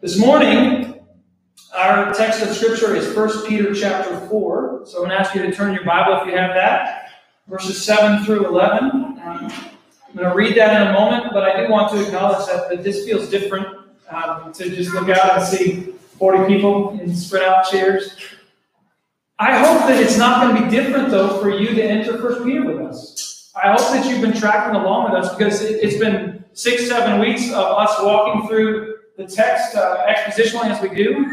This morning, our text of scripture is 1 Peter chapter 4. So I'm going to ask you to turn your Bible if you have that, verses 7 through 11. Um, I'm going to read that in a moment, but I do want to acknowledge that, that this feels different um, to just look out and see 40 people in spread out chairs. I hope that it's not going to be different, though, for you to enter 1 Peter with us. I hope that you've been tracking along with us because it, it's been six, seven weeks of us walking through the text uh, expositionally as we do,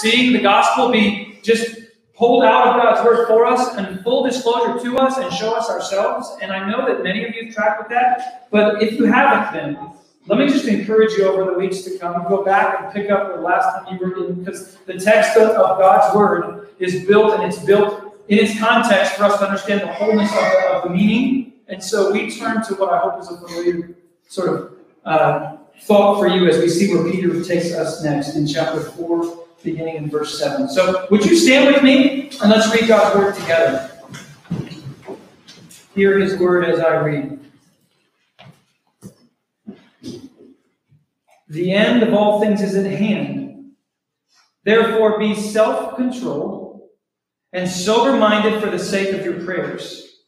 seeing the gospel be just pulled out of God's word for us and full disclosure to us and show us ourselves. And I know that many of you have tracked with that, but if you haven't then let me just encourage you over the weeks to come, go back and pick up the last time you were in, because the text of, of God's word is built and it's built in its context for us to understand the wholeness of the, of the meaning. And so we turn to what I hope is a familiar sort of uh, thought for you as we see where Peter takes us next in chapter 4, beginning in verse 7. So, would you stand with me and let's read God's word together? Hear his word as I read. The end of all things is at hand. Therefore, be self controlled and sober minded for the sake of your prayers.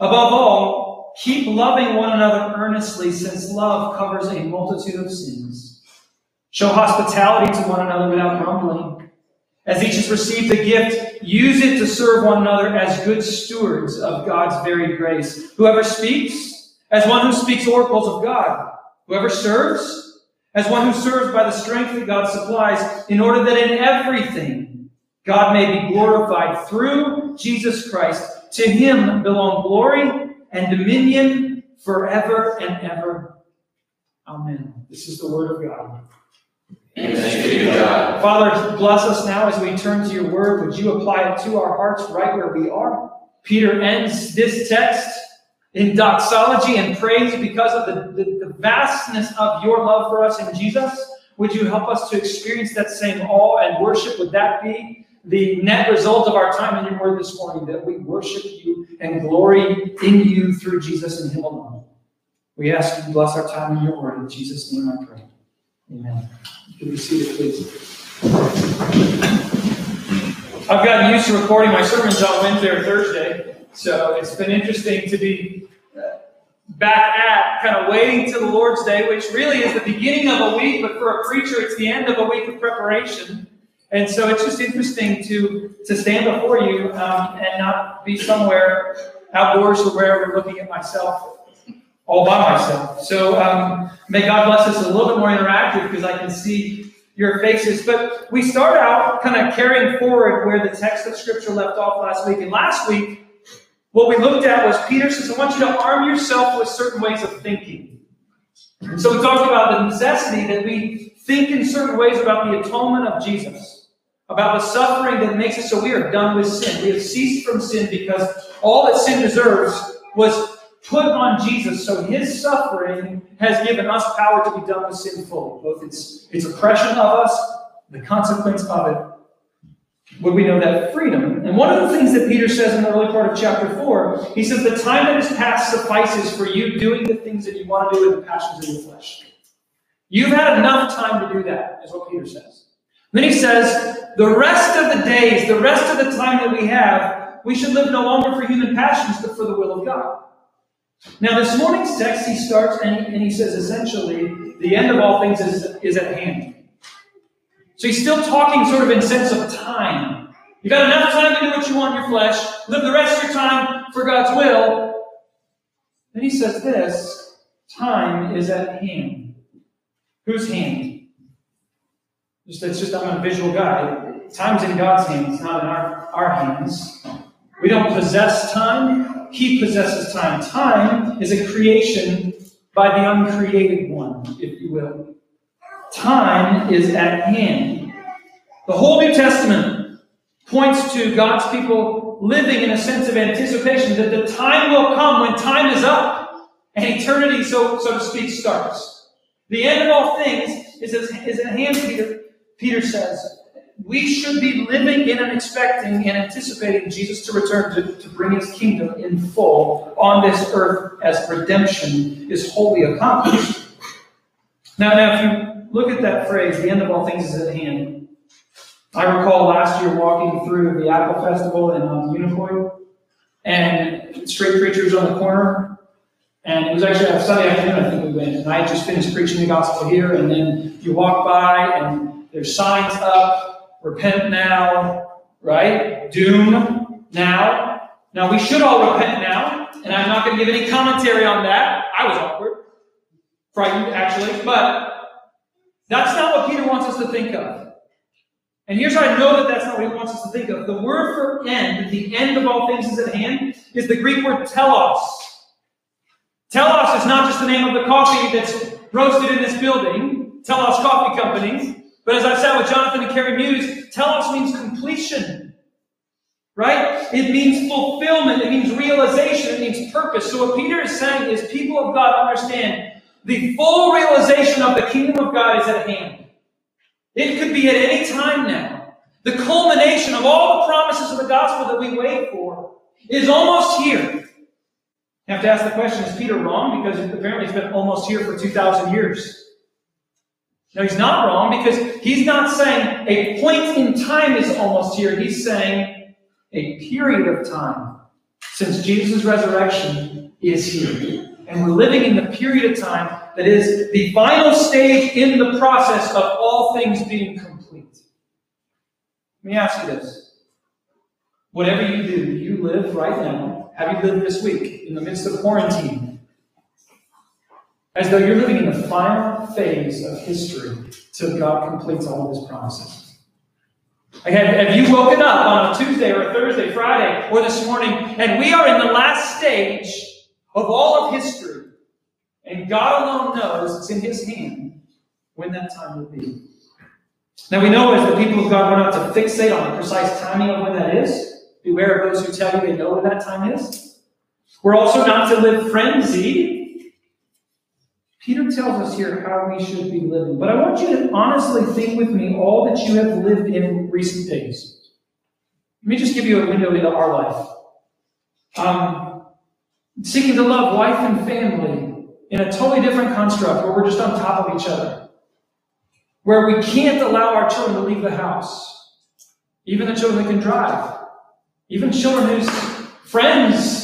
Above all, Keep loving one another earnestly, since love covers a multitude of sins. Show hospitality to one another without grumbling. As each has received a gift, use it to serve one another as good stewards of God's varied grace. Whoever speaks, as one who speaks oracles of God. Whoever serves, as one who serves by the strength that God supplies, in order that in everything God may be glorified through Jesus Christ. To him belong glory and dominion forever and ever. Amen. This is the word of God. God. Father, bless us now as we turn to your word. Would you apply it to our hearts right where we are? Peter ends this text in doxology and praise because of the, the, the vastness of your love for us in Jesus. Would you help us to experience that same awe and worship? Would that be the net result of our time in your word this morning that we worship you and glory in you through Jesus and him alone. We ask you to bless our time in your word. In Jesus' name I pray. Amen. You can be seated, please. I've gotten used to recording my sermons on Wednesday or Thursday, so it's been interesting to be uh, back at kind of waiting till the Lord's Day, which really is the beginning of a week, but for a preacher, it's the end of a week of preparation. And so it's just interesting to to stand before you um, and not be somewhere outdoors or wherever looking at myself all by myself. So um, may God bless us a little bit more interactive because I can see your faces. But we start out kind of carrying forward where the text of Scripture left off last week. And last week, what we looked at was Peter says, I want you to arm yourself with certain ways of thinking. So we talked about the necessity that we think in certain ways about the atonement of Jesus about the suffering that makes us so we are done with sin. We have ceased from sin because all that sin deserves was put on Jesus. So his suffering has given us power to be done with sin fully, both its, its oppression of us, the consequence of it. Would we know that freedom? And one of the things that Peter says in the early part of chapter 4, he says, The time that is past suffices for you doing the things that you want to do with the passions of your flesh. You've had enough time to do that, is what Peter says. Then he says, the rest of the days, the rest of the time that we have, we should live no longer for human passions, but for the will of God. Now, this morning's text, he starts and he, and he says essentially, the end of all things is, is at hand. So he's still talking sort of in sense of time. You've got enough time to do what you want in your flesh, live the rest of your time for God's will. Then he says this time is at hand. Whose hand? Just it's just I'm a visual guy. Time's in God's hands, not in our, our hands. We don't possess time. He possesses time. Time is a creation by the uncreated one, if you will. Time is at hand. The whole New Testament points to God's people living in a sense of anticipation that the time will come when time is up and eternity, so, so to speak, starts. The end of all things is, is at hand, Peter. Peter says, we should be living in and expecting and anticipating Jesus to return to, to bring his kingdom in full on this earth as redemption is wholly accomplished. Now, now, if you look at that phrase, the end of all things is at hand. I recall last year walking through the Apple Festival in um, Unicoi, and straight preachers on the corner. And it was actually a Sunday afternoon, I think we went, and I had just finished preaching the gospel here, and then you walk by, and there's signs up, repent now, right? Doom now. Now, we should all repent now, and I'm not going to give any commentary on that. I was awkward, frightened, actually, but that's not what Peter wants us to think of. And here's how I know that that's not what he wants us to think of. The word for end, the end of all things is at hand, is the Greek word telos. Telos is not just the name of the coffee that's roasted in this building, Telos Coffee Company. But as I've sat with Jonathan and Carrie Muse, telos means completion. Right? It means fulfillment. It means realization. It means purpose. So what Peter is saying is people of God understand the full realization of the kingdom of God is at hand. It could be at any time now. The culmination of all the promises of the gospel that we wait for is almost here. You have to ask the question is Peter wrong? Because apparently it's been almost here for 2,000 years. No, he's not wrong because he's not saying a point in time is almost here. He's saying a period of time since Jesus' resurrection is here. And we're living in the period of time that is the final stage in the process of all things being complete. Let me ask you this. Whatever you do, you live right now, have you lived this week in the midst of quarantine? As though you're living in the final phase of history till God completes all of his promises. Have, you woken up on a Tuesday or a Thursday, Friday, or this morning, and we are in the last stage of all of history? And God alone knows it's in His hand when that time will be. Now we know as the people of God, we're not to fixate on the precise timing of when that is. Beware of those who tell you they know when that time is. We're also not to live frenzied. Peter tells us here how we should be living. But I want you to honestly think with me all that you have lived in recent days. Let me just give you a window into our life. Um, seeking to love wife and family, in a totally different construct where we're just on top of each other, where we can't allow our children to leave the house, even the children that can drive, even children whose friends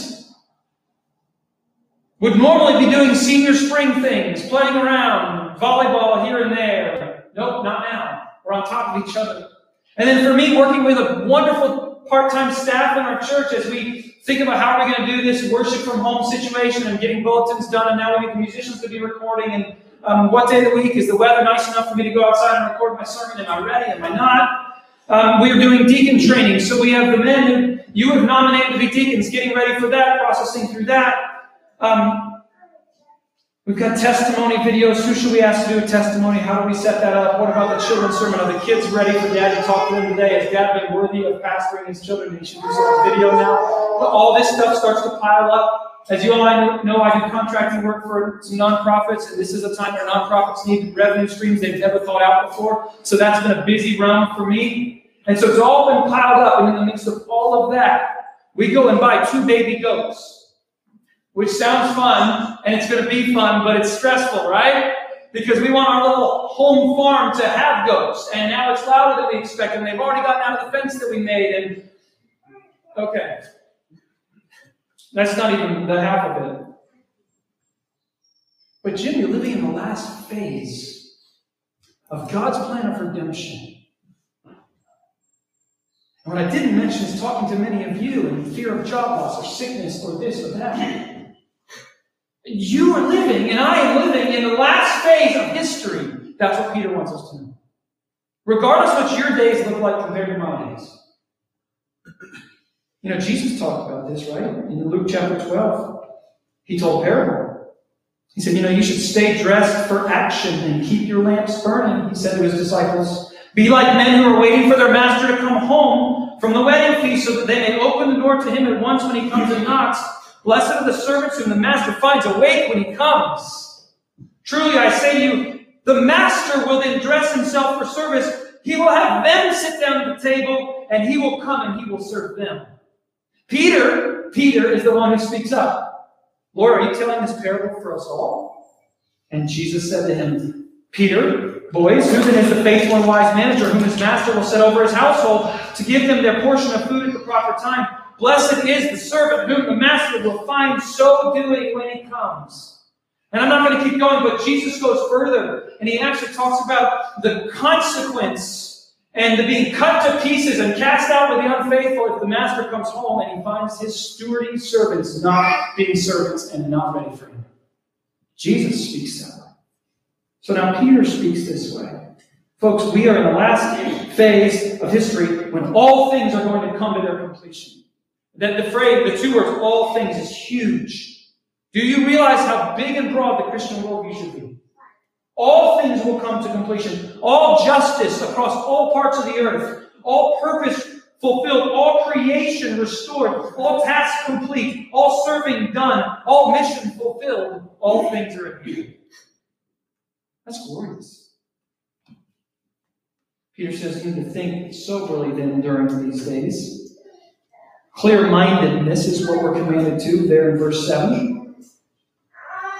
would normally be doing senior spring things, playing around, volleyball here and there. Nope, not now. We're on top of each other. And then for me, working with a wonderful part-time staff in our church as we think about how are we going to do this worship from home situation and getting bulletins done, and now we get the musicians to be recording, and um, what day of the week is the weather nice enough for me to go outside and record my sermon? Am I ready? Am I not? Um, we are doing deacon training, so we have the men who you have nominated to be deacons, getting ready for that, processing through that. Um, We've got testimony videos. Who should we ask to do a testimony? How do we set that up? What about the children's sermon? Are the kids ready for dad to talk to them today? Has dad been worthy of pastoring his children? He should do some video now. But all this stuff starts to pile up. As you all know, I do contracting work for some nonprofits, and this is a time where nonprofits need revenue streams they've never thought out before. So that's been a busy run for me. And so it's all been piled up, and in the midst of all of that, we go and buy two baby goats which sounds fun and it's going to be fun, but it's stressful, right? Because we want our little home farm to have goats, and now it's louder than we expect, and they've already gotten out of the fence that we made. And okay, that's not even the half of it. But Jim, you're living in the last phase of God's plan of redemption. And what I didn't mention is talking to many of you in fear of job loss or sickness or this or that. You are living, and I am living in the last phase of history. That's what Peter wants us to know. Regardless what your days look like compared to my days. You know, Jesus talked about this, right? In Luke chapter 12. He told parable. He said, you know, you should stay dressed for action and keep your lamps burning, he said to his disciples. Be like men who are waiting for their master to come home from the wedding feast so that they may open the door to him at once when he comes and knocks. Blessed are the servants whom the master finds awake when he comes. Truly I say to you, the master will then dress himself for service. He will have them sit down at the table, and he will come and he will serve them. Peter, Peter is the one who speaks up. Lord, are you telling this parable for us all? And Jesus said to him, Peter, Boys, then is the faithful and wise manager whom his master will set over his household to give them their portion of food at the proper time? Blessed is the servant whom the master will find so doing when he comes. And I'm not going to keep going, but Jesus goes further and he actually talks about the consequence and the being cut to pieces and cast out with the unfaithful if the master comes home and he finds his stewarding servants not being servants and not ready for him. Jesus speaks that way. So now Peter speaks this way. Folks, we are in the last phase of history when all things are going to come to their completion. That the phrase, the two words, all things, is huge. Do you realize how big and broad the Christian worldview should be? All things will come to completion. All justice across all parts of the earth. All purpose fulfilled. All creation restored. All tasks complete. All serving done. All mission fulfilled. All things are in view. That's glorious. Peter says you need to think soberly then during these days. Clear mindedness is what we're commanded to there in verse 7.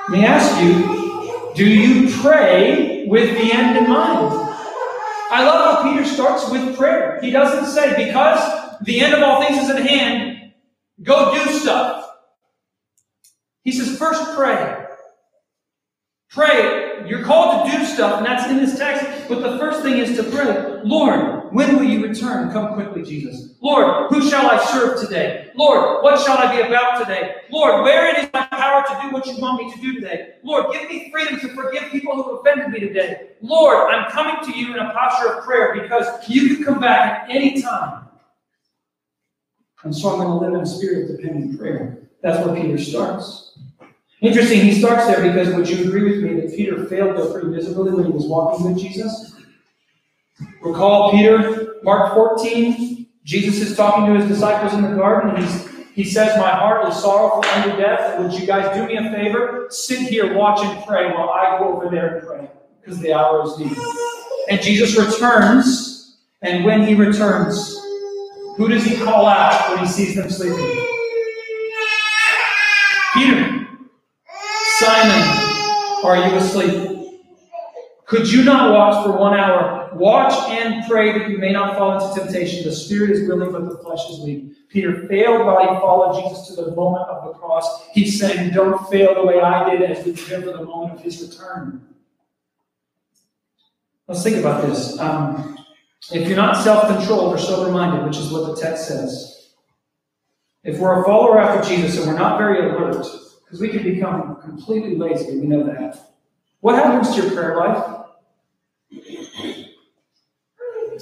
Let me ask you, do you pray with the end in mind? I love how Peter starts with prayer. He doesn't say, because the end of all things is at hand, go do stuff. He says, first pray. Pray. You're called to do stuff, and that's in this text. But the first thing is to pray. Lord, when will you return? Come quickly, Jesus. Lord, who shall I serve today? Lord, what shall I be about today? Lord, where it is my power to do what you want me to do today? Lord, give me freedom to forgive people who have offended me today. Lord, I'm coming to you in a posture of prayer because you can come back at any time. And so I'm going to live in a spirit of dependent prayer. That's where Peter starts. Interesting, he starts there because would you agree with me that Peter failed there pretty visibly when he was walking with Jesus? Recall Peter, Mark 14, Jesus is talking to his disciples in the garden. He's, he says, My heart is sorrowful unto death. Would you guys do me a favor? Sit here, watch and pray while I go over there and pray, because the hour is near. And Jesus returns, and when he returns, who does he call out when he sees them sleeping? Peter. Simon, are you asleep? Could you not watch for one hour? Watch and pray that you may not fall into temptation. The spirit is willing, but the flesh is weak. Peter failed while he followed Jesus to the moment of the cross. He's saying, Don't fail the way I did as we prepare for the moment of his return. Let's think about this. Um, if you're not self controlled or sober minded, which is what the text says, if we're a follower after Jesus and we're not very alert, because we can become completely lazy, we know that. What happens to your prayer life?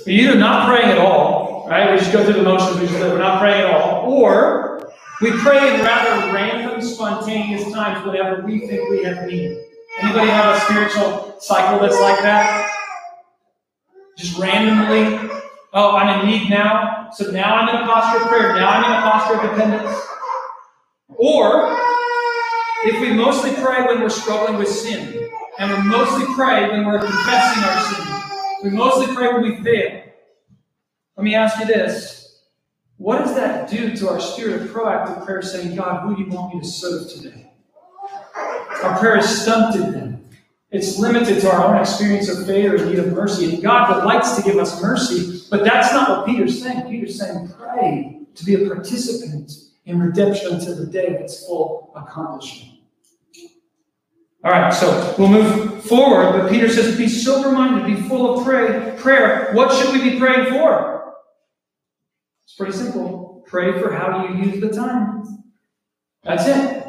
You're either not praying at all, right? We just go through the motions, we just say we're not praying at all, or we pray in rather random, spontaneous times whenever we think we have need. Anybody have a spiritual cycle that's like that? Just randomly, oh, I'm in need now, so now I'm in a posture of prayer, now I'm in a posture of dependence. Or if we mostly pray when we're struggling with sin, and we mostly pray when we're confessing our sin, we mostly pray when we fail. Let me ask you this. What does that do to our spirit of proactive prayer saying, God, who do you want me to serve today? Our prayer is stunted then. It's limited to our own experience of failure and need of mercy. And God delights to give us mercy, but that's not what Peter's saying. Peter's saying, pray to be a participant in redemption until the day of its full accomplishment. All right, so we'll move forward, but Peter says, be sober minded, be full of pray, prayer. What should we be praying for? It's pretty simple. Pray for how you use the time. That's it.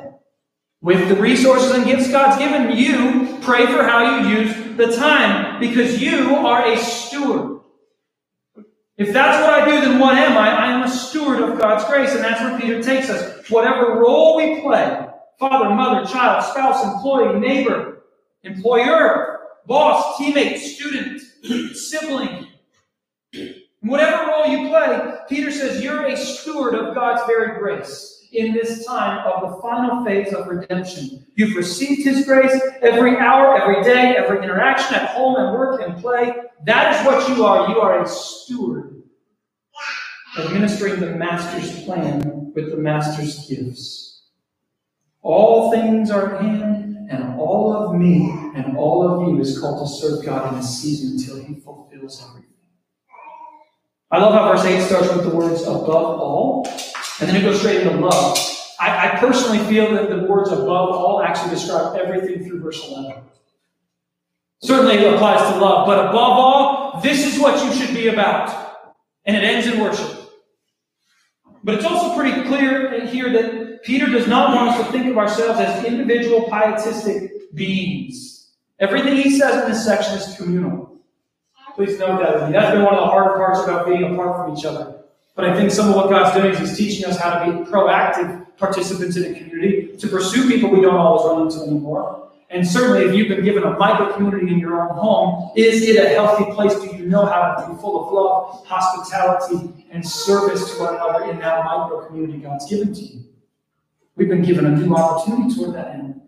With the resources and gifts God's given you, pray for how you use the time because you are a steward. If that's what I do, then what am I? I am a steward of God's grace, and that's where Peter takes us. Whatever role we play, father, mother, child, spouse, employee, neighbor, employer, boss, teammate, student, sibling. Whatever role you play, Peter says you're a steward of God's very grace in this time of the final phase of redemption. You've received His grace every hour, every day, every interaction at home and work and play. That is what you are. You are a steward, administering the Master's plan with the Master's gifts. All things are in and all of me and all of you is called to serve God in this season until He fulfills everything. I love how verse 8 starts with the words above all, and then it goes straight into love. I, I personally feel that the words above all actually describe everything through verse 11. Certainly it applies to love, but above all, this is what you should be about. And it ends in worship. But it's also pretty clear here that Peter does not want us to think of ourselves as individual pietistic beings. Everything he says in this section is communal. Please note that with me. That's been one of the hard parts about being apart from each other. But I think some of what God's doing is He's teaching us how to be proactive participants in a community, to pursue people we don't always run into anymore. And certainly, if you've been given a micro community in your own home, is it a healthy place? Do you know how to be full of love, hospitality, and service to one another in that micro community God's given to you? We've been given a new opportunity toward that end.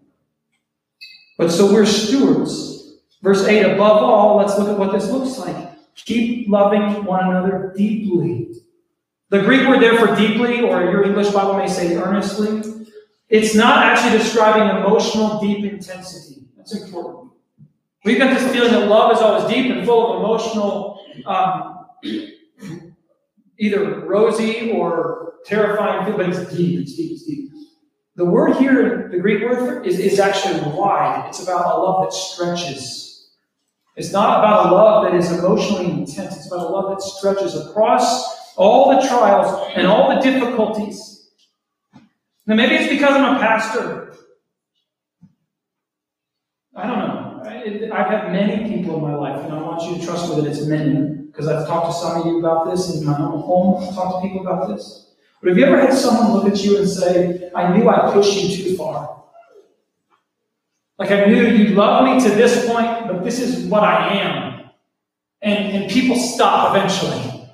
But so we're stewards. Verse 8, above all, let's look at what this looks like. Keep loving one another deeply. The Greek word there for deeply, or your English Bible may say earnestly, it's not actually describing emotional deep intensity. That's important. We've got this feeling that love is always deep and full of emotional, um, either rosy or terrifying, but it's deep, it's deep, it's deep. The word here, the Greek word is, is actually wide. It's about a love that stretches. It's not about a love that is emotionally intense. It's about a love that stretches across all the trials and all the difficulties. Now, maybe it's because I'm a pastor. I don't know. I've had many people in my life, and I want you to trust me that it's many, because I've talked to some of you about this in my own home. I've talked to people about this. But have you ever had someone look at you and say, I knew I pushed you too far? Like I knew you'd love me to this point, but this is what I am. And, and people stop eventually.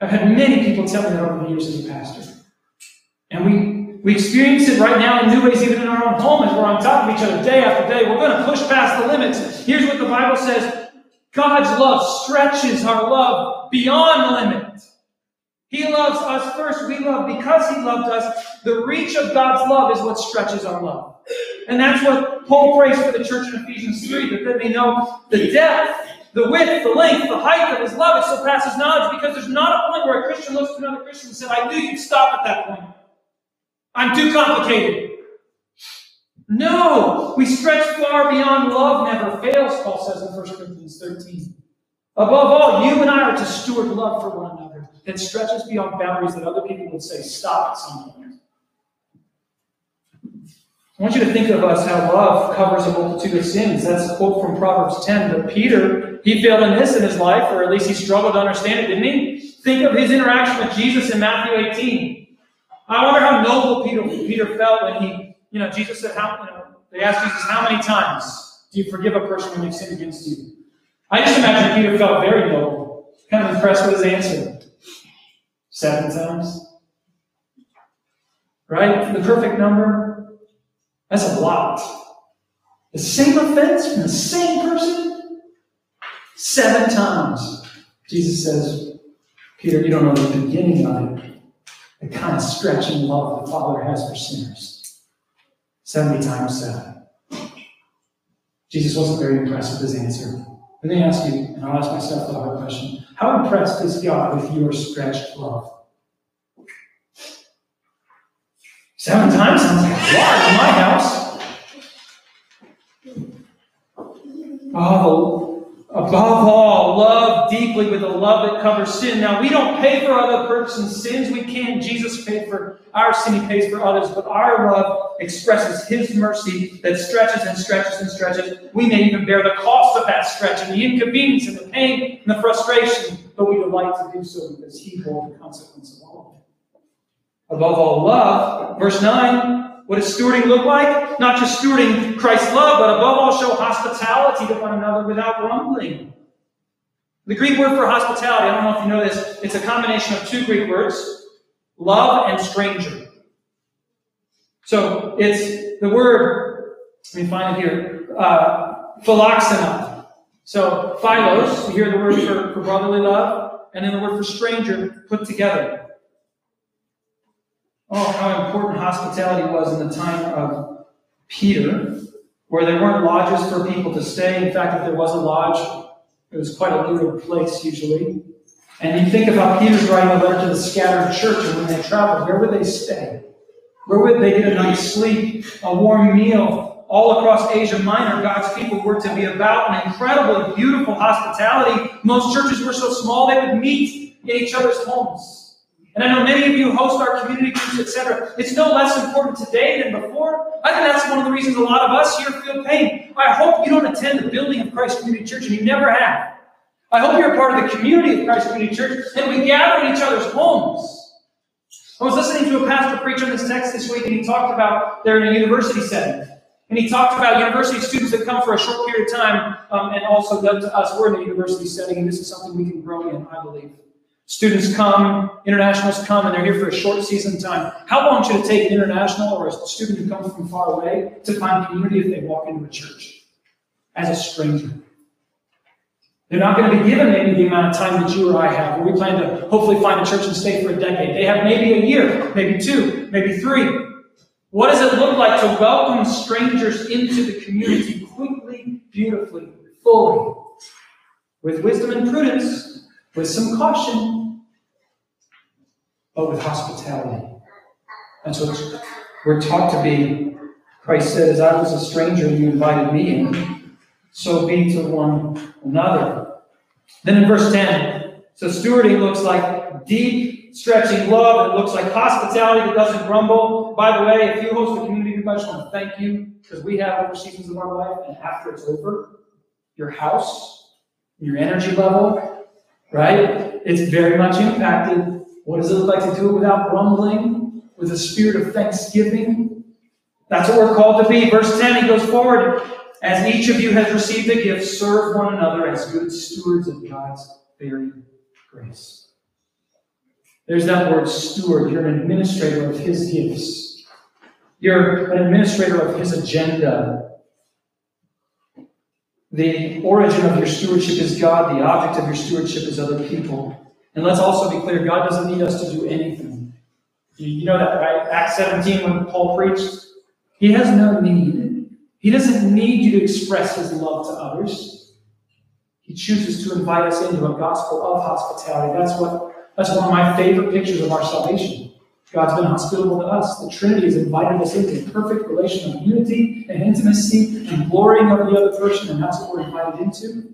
I've had many people tell me that over the years as a pastor. And we, we experience it right now in new ways, even in our own home, as we're on top of each other day after day. We're going to push past the limits. Here's what the Bible says God's love stretches our love beyond the limit. He loves us first. We love because He loved us. The reach of God's love is what stretches our love. And that's what Paul prays for the church in Ephesians 3, that they may know the depth, the width, the length, the height of His love. It surpasses knowledge because there's not a point where a Christian looks to another Christian and says, I knew you'd stop at that point. I'm too complicated. No, we stretch far beyond love never fails, Paul says in 1 Corinthians 13. Above all, you and I are to steward love for one another that stretches beyond boundaries that other people would say, stop at some point. I want you to think of us how love covers a multitude of sins. That's a quote from Proverbs 10. But Peter, he failed in this in his life, or at least he struggled to understand it, didn't he? Think of his interaction with Jesus in Matthew 18. I wonder how noble Peter, Peter felt when he, you know, Jesus said, how, you know, they asked Jesus, how many times do you forgive a person when they've sinned against you? I just imagine Peter felt very noble, kind of impressed with his answer. Seven times? Right? The perfect number? That's a lot. The same offense from the same person? Seven times. Jesus says, Peter, you don't know the beginning of it. The kind of stretching love the Father has for sinners. 70 times seven. Jesus wasn't very impressed with his answer. Let me ask you, and I'll ask myself the hard question How impressed is God with your stretched love? Seven times sounds like a lot in my house. Oh, above all, love deeply with a love that covers sin. Now, we don't pay for other person's sins. We can. Jesus paid for our sin, He pays for others. But our love expresses His mercy that stretches and stretches and stretches. We may even bear the cost of that stretch and the inconvenience and the pain and the frustration, but we delight to do so because He bore the consequence of all of it. Above all, love. Verse 9. What does stewarding look like? Not just stewarding Christ's love, but above all, show hospitality to one another without grumbling. The Greek word for hospitality, I don't know if you know this, it's a combination of two Greek words love and stranger. So it's the word, let me find it here, uh, philoxena. So philos, you hear the word for, for brotherly love, and then the word for stranger put together. Oh, how important hospitality was in the time of Peter, where there weren't lodges for people to stay. In fact, if there was a lodge, it was quite a limited place usually. And you think about Peter's writing a letter to the scattered church, and when they traveled, where would they stay? Where would they get a night's sleep, a warm meal? All across Asia Minor, God's people were to be about an incredible, beautiful hospitality. Most churches were so small they would meet in each other's homes. And I know many of you host our community groups, etc. It's no less important today than before. I think that's one of the reasons a lot of us here feel pain. I hope you don't attend the building of Christ Community Church, and you never have. I hope you're a part of the community of Christ Community Church, and we gather in each other's homes. I was listening to a pastor preach on this text this week, and he talked about they're in a university setting. And he talked about university students that come for a short period of time, um, and also them to us. We're in a university setting, and this is something we can grow in, I believe. Students come, internationals come, and they're here for a short season of time. How long should it take an international or a student who comes from far away to find community if they walk into a church as a stranger? They're not going to be given maybe the amount of time that you or I have. where We plan to hopefully find a church and stay for a decade. They have maybe a year, maybe two, maybe three. What does it look like to welcome strangers into the community quickly, beautifully, fully, with wisdom and prudence, with some caution, but with hospitality? That's what we're taught to be. Christ said, As I was a stranger you invited me in, so be to one another. Then in verse 10, so stewarding looks like deep, stretching love. It looks like hospitality that doesn't grumble. By the way, if you host a community group, I just want to thank you because we have over seasons of our life, and after it's over, your house, your energy level, right? It's very much impacted. What does it look like to do it without grumbling, with a spirit of thanksgiving? That's what we're called to be. Verse 10, he goes forward. As each of you has received a gift, serve one another as good stewards of God's very grace. There's that word steward. You're an administrator of his gifts. You're an administrator of his agenda. The origin of your stewardship is God. The object of your stewardship is other people. And let's also be clear God doesn't need us to do anything. You know that, right? Acts 17, when Paul preached, he has no need. He doesn't need you to express his love to others. He chooses to invite us into a gospel of hospitality. That's what that's one of my favorite pictures of our salvation. God's been hospitable to us. The Trinity has invited us into a perfect relation of unity and intimacy and glorying of the other person, and that's what we're invited into.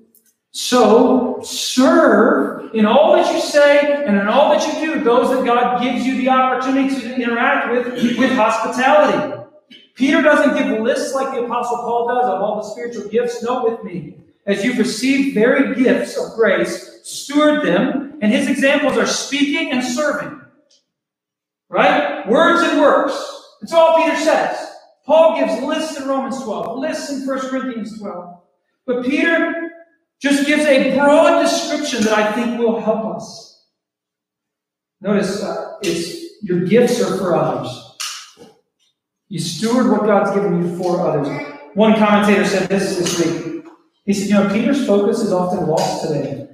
So, serve in all that you say and in all that you do those that God gives you the opportunity to interact with, with hospitality. Peter doesn't give lists like the Apostle Paul does of all the spiritual gifts. Note with me. As you've received varied gifts of grace, steward them, and his examples are speaking and serving. Right? Words and works. That's all Peter says. Paul gives lists in Romans 12, lists in 1 Corinthians 12. But Peter just gives a broad description that I think will help us. Notice uh, it's your gifts are for others. You steward what God's given you for others. One commentator said this this week. He said, You know, Peter's focus is often lost today.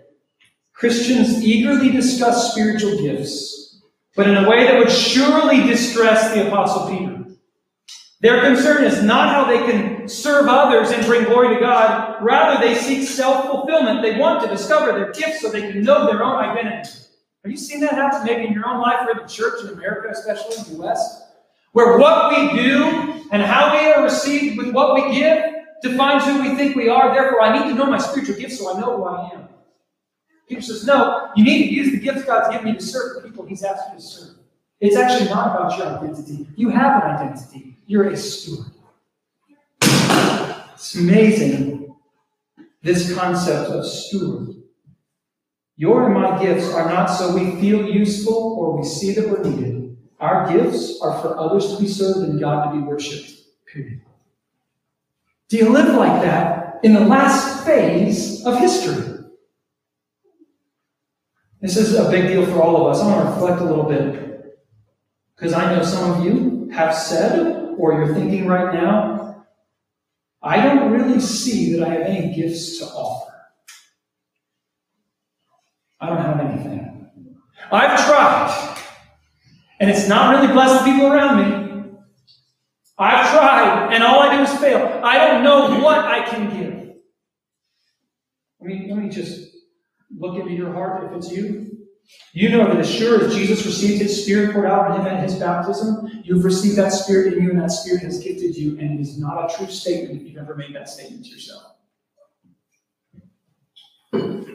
Christians eagerly discuss spiritual gifts, but in a way that would surely distress the Apostle Peter. Their concern is not how they can serve others and bring glory to God. Rather, they seek self fulfillment. They want to discover their gifts so they can know their own identity. Have you seen that happen maybe in your own life or in the church in America, especially in the West? Where what we do and how we are received with what we give defines who we think we are. Therefore, I need to know my spiritual gifts so I know who I am. Peter says, No, you need to use the gifts God's given you to serve the people He's asked you to serve. It's actually not about your identity. You have an identity. You're a steward. It's amazing, this concept of steward. Your and my gifts are not so we feel useful or we see that we're needed. Our gifts are for others to be served and God to be worshiped. Period. Do you live like that in the last phase of history? This is a big deal for all of us. I want to reflect a little bit. Because I know some of you have said, or you're thinking right now, I don't really see that I have any gifts to offer. I don't have anything. I've tried, and it's not really blessed the people around me. I've tried, and all I do is fail. I don't know what I can give. I mean, let me just look into your heart if it's you. You know that as sure as Jesus received his Spirit poured out on him at his baptism, you've received that Spirit in you, and that Spirit has gifted you, and it is not a true statement if you've ever made that statement to yourself.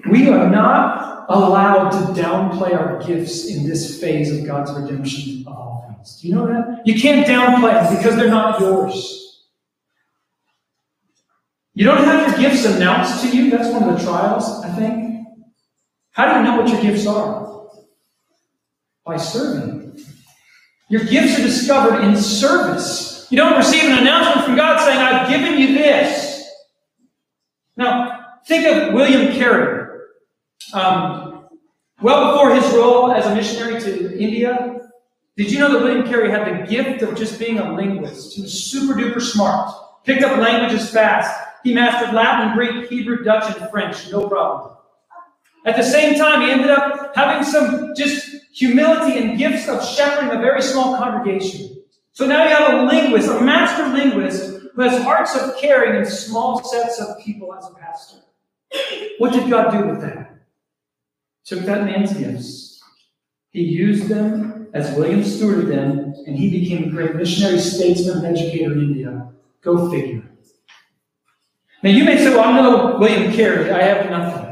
We are not allowed to downplay our gifts in this phase of God's redemption of all things. Do you know that? You can't downplay them because they're not yours. You don't have your gifts announced to you. That's one of the trials, I think. How do you know what your gifts are? By serving. Your gifts are discovered in service. You don't receive an announcement from God saying, I've given you this. Now, think of William Carey. Um, well before his role as a missionary to India, did you know that William Carey had the gift of just being a linguist? He was super duper smart, picked up languages fast. He mastered Latin, Greek, Hebrew, Dutch, and French, no problem. At the same time, he ended up having some just humility and gifts of shepherding a very small congregation. So now you have a linguist, a master linguist, who has hearts of caring in small sets of people as a pastor. What did God do with that? took that man's gifts, he used them as William stewarded them, and he became a great missionary, statesman, and educator in India. Go figure. Now you may say, well, I'm no William Carey, I have nothing.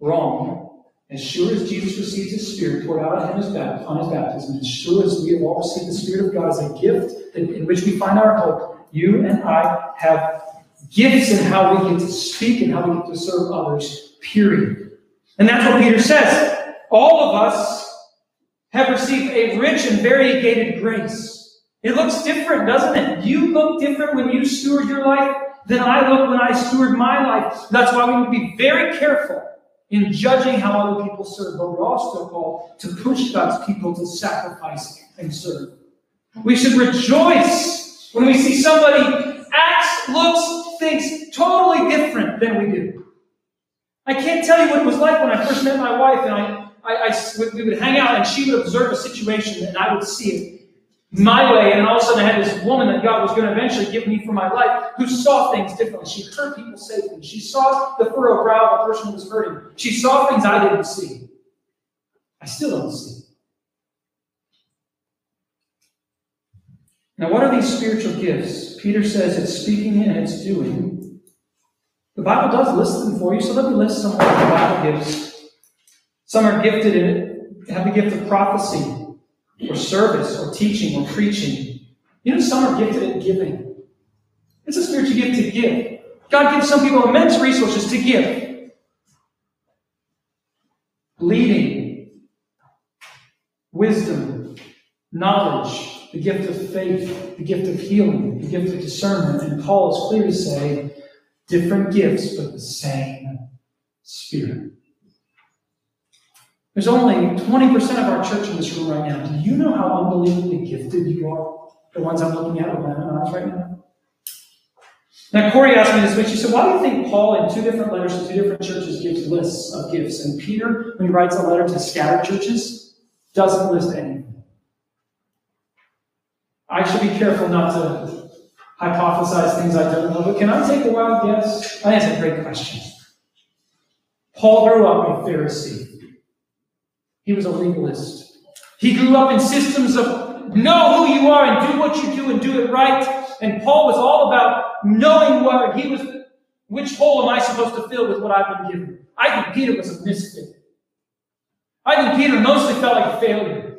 Wrong. As sure as Jesus received his Spirit poured out on him on his baptism, as sure as we have all received the Spirit of God as a gift in which we find our hope, you and I have gifts in how we get to speak and how we get to serve others, period. And that's what Peter says. All of us have received a rich and variegated grace. It looks different, doesn't it? You look different when you steward your life than I look when I steward my life. That's why we need to be very careful in judging how other people serve, but we're also called to push God's people to sacrifice and serve. We should rejoice when we see somebody acts, looks, thinks totally different than we do. I can't tell you what it was like when I first met my wife, and I, I, I we would hang out, and she would observe a situation, and I would see it my way, and all of a sudden I had this woman that God was going to eventually give me for my life who saw things differently. She heard people say things. She saw the furrowed brow of a person who was hurting. She saw things I didn't see. I still don't see. Now, what are these spiritual gifts? Peter says it's speaking and it's doing. The Bible does list them for you, so let me list some of the Bible gifts. Some are gifted in it, have the gift of prophecy, or service or teaching or preaching. You know, some are gifted at giving. It's a spiritual gift to give. God gives some people immense resources to give. Leading, wisdom, knowledge, the gift of faith, the gift of healing, the gift of discernment. And Paul is clear to say different gifts, but the same Spirit. There's only 20% of our church in this room right now. Do you know how unbelievably gifted you are? The ones I'm looking at with my own eyes right now. Now, Corey asked me this week, she said, Why do you think Paul, in two different letters to two different churches, gives lists of gifts? And Peter, when he writes a letter to scattered churches, doesn't list anything. I should be careful not to hypothesize things I don't know, but can I take a wild guess? I think that's a great question. Paul grew up a Pharisee. He was a legalist. He grew up in systems of know who you are and do what you do and do it right. And Paul was all about knowing where he was, which hole am I supposed to fill with what I've been given. I think Peter was a misfit. I think Peter mostly felt like a failure.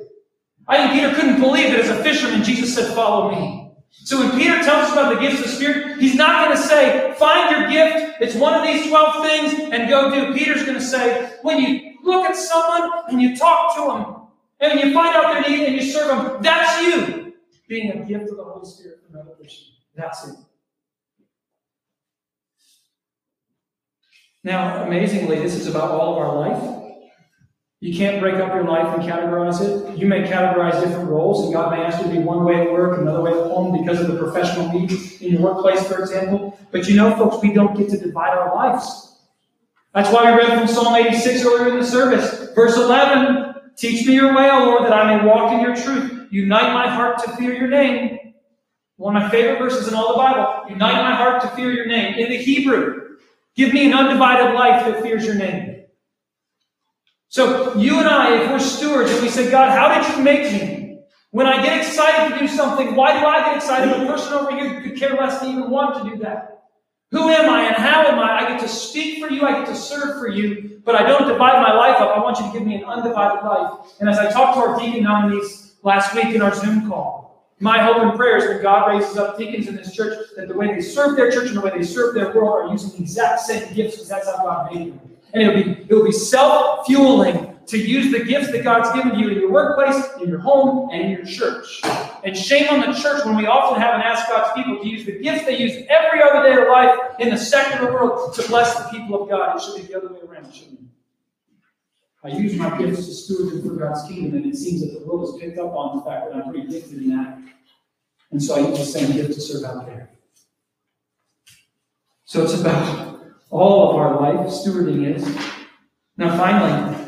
I think Peter couldn't believe that as a fisherman, Jesus said, Follow me. So when Peter tells us about the gifts of the Spirit, he's not going to say, Find your gift, it's one of these 12 things, and go do. Peter's going to say, When you look at someone and you talk to them and you find out their need and you serve them. That's you being a gift of the Holy Spirit from revelation. That's it. Now, amazingly, this is about all of our life. You can't break up your life and categorize it. You may categorize different roles, and God may ask you to be one way at work, another way at home because of the professional needs in your workplace, for example. But you know, folks, we don't get to divide our lives. That's why we read from Psalm 86 earlier in the service. Verse 11 Teach me your way, O Lord, that I may walk in your truth. Unite my heart to fear your name. One of my favorite verses in all the Bible. Unite my heart to fear your name. In the Hebrew, give me an undivided life that fears your name. So you and I, if we're stewards and we say, God, how did you make me? When I get excited to do something, why do I get excited? The person over here could care less to even want to do that. Who am I and how am I? I get to speak for you, I get to serve for you, but I don't divide my life up. I want you to give me an undivided life. And as I talked to our deacon nominees last week in our Zoom call, my hope and prayer is that God raises up deacons in this church, that the way they serve their church and the way they serve their world are using the exact same gifts because that's how God made them. And it'll be, it'll be self-fueling to use the gifts that God's given you in your workplace, in your home, and in your church. And shame on the church when we often haven't asked God's people to use the gifts they use every other day of life in the secular world to bless the people of God. It should be the other way around, shouldn't it? I use my gifts to steward them for God's kingdom, and it seems that the world has picked up on the fact that I'm pretty gifted in that. And so I use the same gift to serve out there. So it's about all of our life, stewarding is. Now, finally,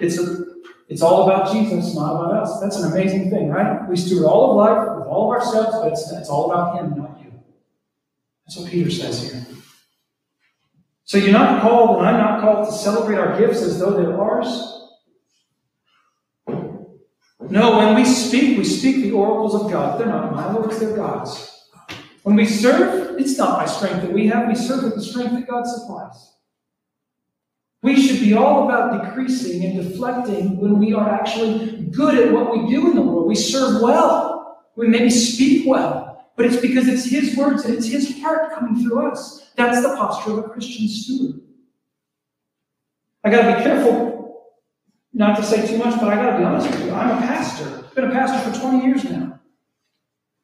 it's, a, it's all about Jesus, not about us. That's an amazing thing, right? We steward all of life with all of ourselves, but it's, it's all about Him, not you. That's what Peter says here. So you're not called, and I'm not called to celebrate our gifts as though they're ours. No, when we speak, we speak the oracles of God. They're not my words, they're God's. When we serve, it's not by strength that we have, we serve with the strength that God supplies. We should be all about decreasing and deflecting when we are actually good at what we do in the world. We serve well. We maybe speak well. But it's because it's His words and it's His heart coming through us. That's the posture of a Christian steward. I got to be careful not to say too much, but I got to be honest with you. I'm a pastor. I've been a pastor for 20 years now.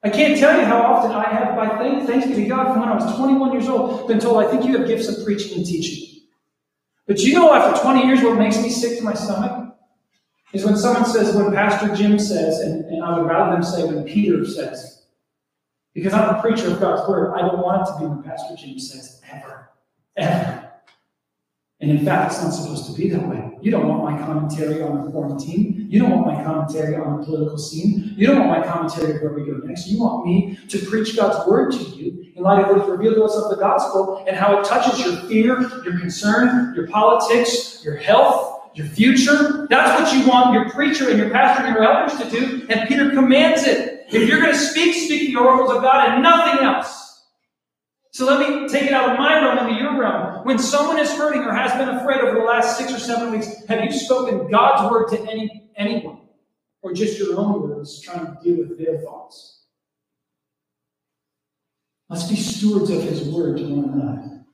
I can't tell you how often I have, by thanks, to God, from when I was 21 years old, been told, I think you have gifts of preaching and teaching. But you know, after 20 years, what makes me sick to my stomach is when someone says, when Pastor Jim says, and, and I would rather them say when Peter says. Because I'm a preacher of God's word, I don't want it to be when Pastor Jim says, ever. Ever. And in fact, it's not supposed to be that way. You don't want my commentary on the quarantine. You don't want my commentary on the political scene. You don't want my commentary where we go next. You want me to preach God's word to you in light of what is revealed to us of the gospel and how it touches your fear, your concern, your politics, your health, your future. That's what you want your preacher and your pastor and your elders to do. And Peter commands it. If you're going to speak, speak the oracles of God and nothing else. So let me take it out of my realm into your realm. When someone is hurting or has been afraid over the last six or seven weeks, have you spoken God's word to any anyone? Or just your own words trying to deal with their thoughts? Let's be stewards of his word to one another.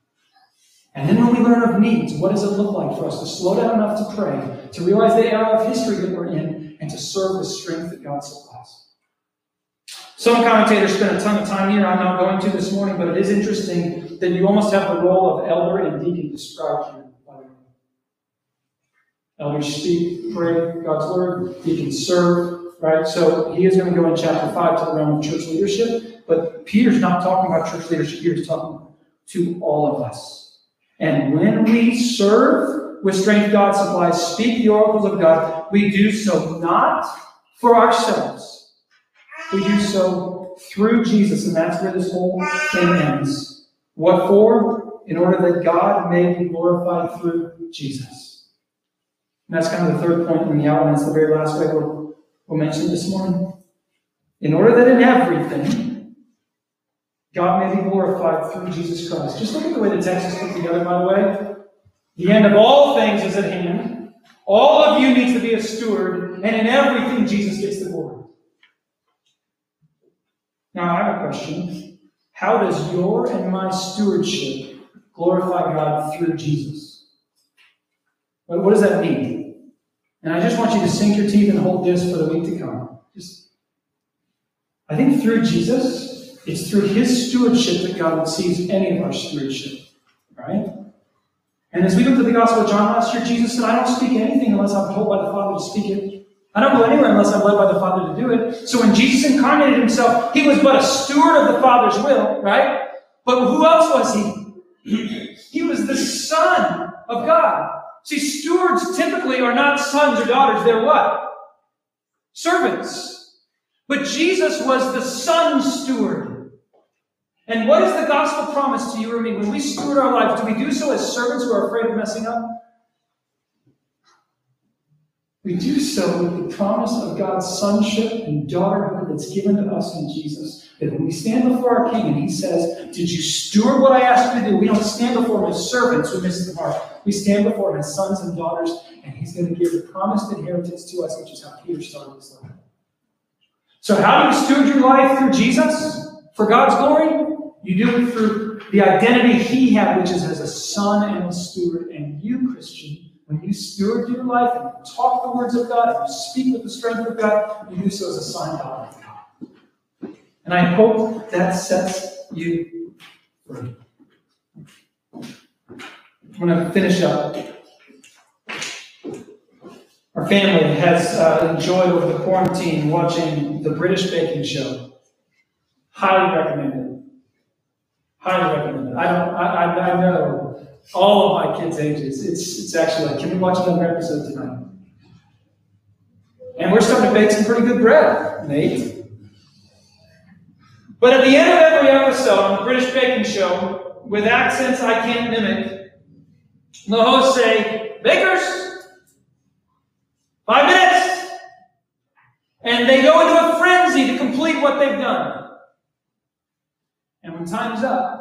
And then when we learn of needs, what does it look like for us to slow down enough to pray, to realize the era of history that we're in, and to serve with strength that God supplies? Some commentators spend a ton of time here. I'm not going to this morning, but it is interesting that you almost have the role of elder and deacon described here. Elders speak, pray God's word, deacons serve, right? So he is going to go in chapter 5 to the realm of church leadership, but Peter's not talking about church leadership here, he's talking to all of us. And when we serve with strength God supplies, speak the oracles of God, we do so not for ourselves we do so through Jesus, and that's where this whole thing ends. What for? In order that God may be glorified through Jesus. And that's kind of the third point in the outline. It's the very last way we'll, we'll mention this morning. In order that in everything, God may be glorified through Jesus Christ. Just look at the way the text is put together, by the way. The end of all things is at hand. All of you needs to be a steward, and in everything, Jesus gets the glory. Now, I have a question. How does your and my stewardship glorify God through Jesus? But What does that mean? And I just want you to sink your teeth and hold this for the week to come. Just, I think through Jesus, it's through His stewardship that God sees any of our stewardship, right? And as we looked at the Gospel of John last year, Jesus said, "I don't speak anything unless I'm told by the Father to speak it." I don't go anywhere unless I'm led by the Father to do it. So when Jesus incarnated himself, he was but a steward of the Father's will, right? But who else was he? He was the Son of God. See, stewards typically are not sons or daughters, they're what? Servants. But Jesus was the son steward. And what is the gospel promise to you or me? When we steward our lives, do we do so as servants who are afraid of messing up? We do so with the promise of God's sonship and daughterhood that's given to us in Jesus. That when we stand before our King and He says, Did you steward what I asked you to do? We don't stand before Him as servants who miss the mark. We stand before Him as sons and daughters, and He's going to give the promised inheritance to us, which is how Peter started his life. So, how do you steward your life through Jesus for God's glory? You do it through the identity He had, which is as a son and a steward. And you, Christian, when you steward your life and you talk the words of God and you speak with the strength of God, you do so as a sign of God. And I hope that sets you free. I'm going to finish up. Our family has uh, enjoyed over the quarantine watching the British Baking Show. Highly recommended. Highly recommended. I don't. I, I, I know all of my kids' ages. It's, it's actually like, can we watch another episode tonight? And we're starting to bake some pretty good bread, Nate. But at the end of every episode on the British Baking Show, with accents I can't mimic, the hosts say, Bakers, five minutes. And they go into a frenzy to complete what they've done. And when time's up,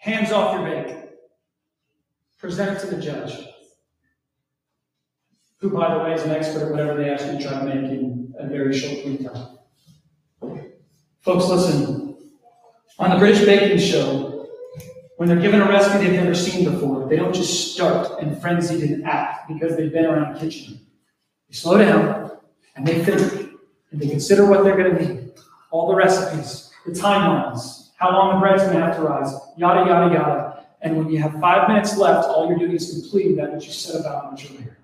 Hands off your bake. Present it to the judge, who, by the way, is an expert at whatever they ask you to try to make in a very short period of time. Folks, listen. On the British Baking Show, when they're given a recipe they've never seen before, they don't just start and frenzied and act because they've been around a kitchen. They slow down and they think and they consider what they're going to need, all the recipes, the timelines, how long the bread's to have to rise, yada, yada, yada. And when you have five minutes left, all you're doing is completing that which you set about much earlier.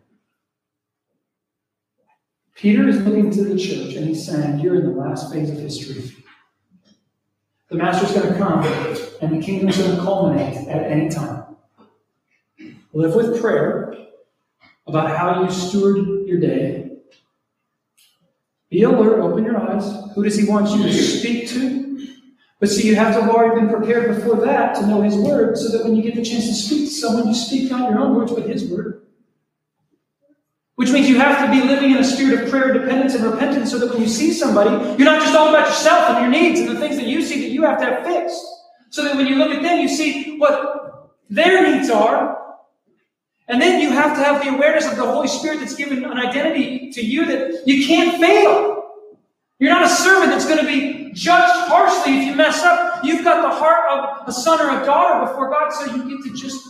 Peter is looking to the church and he's saying, You're in the last phase of history. The master's going to come and the kingdom's going to culminate at any time. Live with prayer about how you steward your day. Be alert, open your eyes. Who does he want you to speak to? But see, you have to have already been prepared before that to know His Word, so that when you get the chance to speak to someone, you speak not your own words, but His Word. Which means you have to be living in a spirit of prayer, dependence, and repentance, so that when you see somebody, you're not just all about yourself and your needs and the things that you see that you have to have fixed. So that when you look at them, you see what their needs are. And then you have to have the awareness of the Holy Spirit that's given an identity to you that you can't fail. You're not a servant that's going to be judged harshly if you mess up. You've got the heart of a son or a daughter before God, so you get to just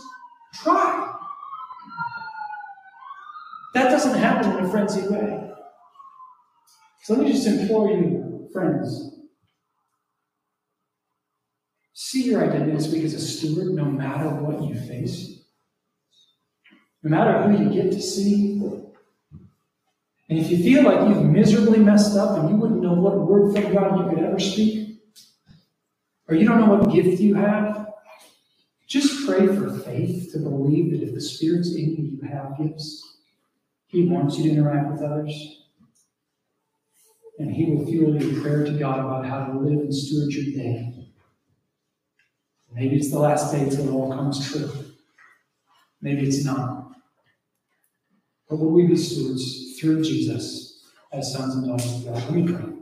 try. That doesn't happen in a frenzied way. So let me just implore you, friends. See your identity this week as a steward no matter what you face. No matter who you get to see, and if you feel like you've miserably messed up and you wouldn't know what word from God you could ever speak, or you don't know what gift you have, just pray for faith to believe that if the Spirit's in you, you have gifts. He wants you to interact with others. And He will fuel your prayer to God about how to live and steward your day. Maybe it's the last day till it all comes true. Maybe it's not. But will we be stewards through Jesus as sons and daughters of God? Let me pray.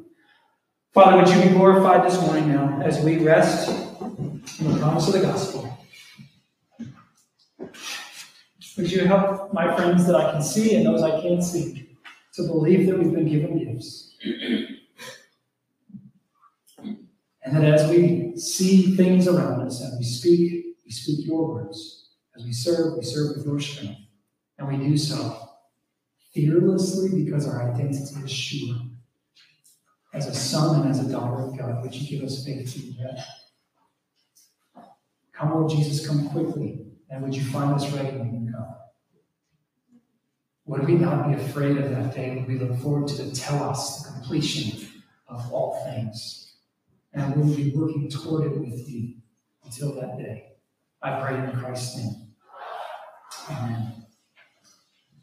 Father, would you be glorified this morning now as we rest in the promise of the gospel? Would you help my friends that I can see and those I can't see to believe that we've been given gifts? And that as we see things around us and we speak, we speak your words. As we serve, we serve with your strength. And we do so fearlessly because our identity is sure. As a son and as a daughter of God, would you give us faith to do that? Come, Lord Jesus, come quickly, and would you find us ready when you come? Would we not be afraid of that day when we look forward to the telos, the completion of all things? And we will be working toward it with you until that day. I pray in Christ's name. Amen.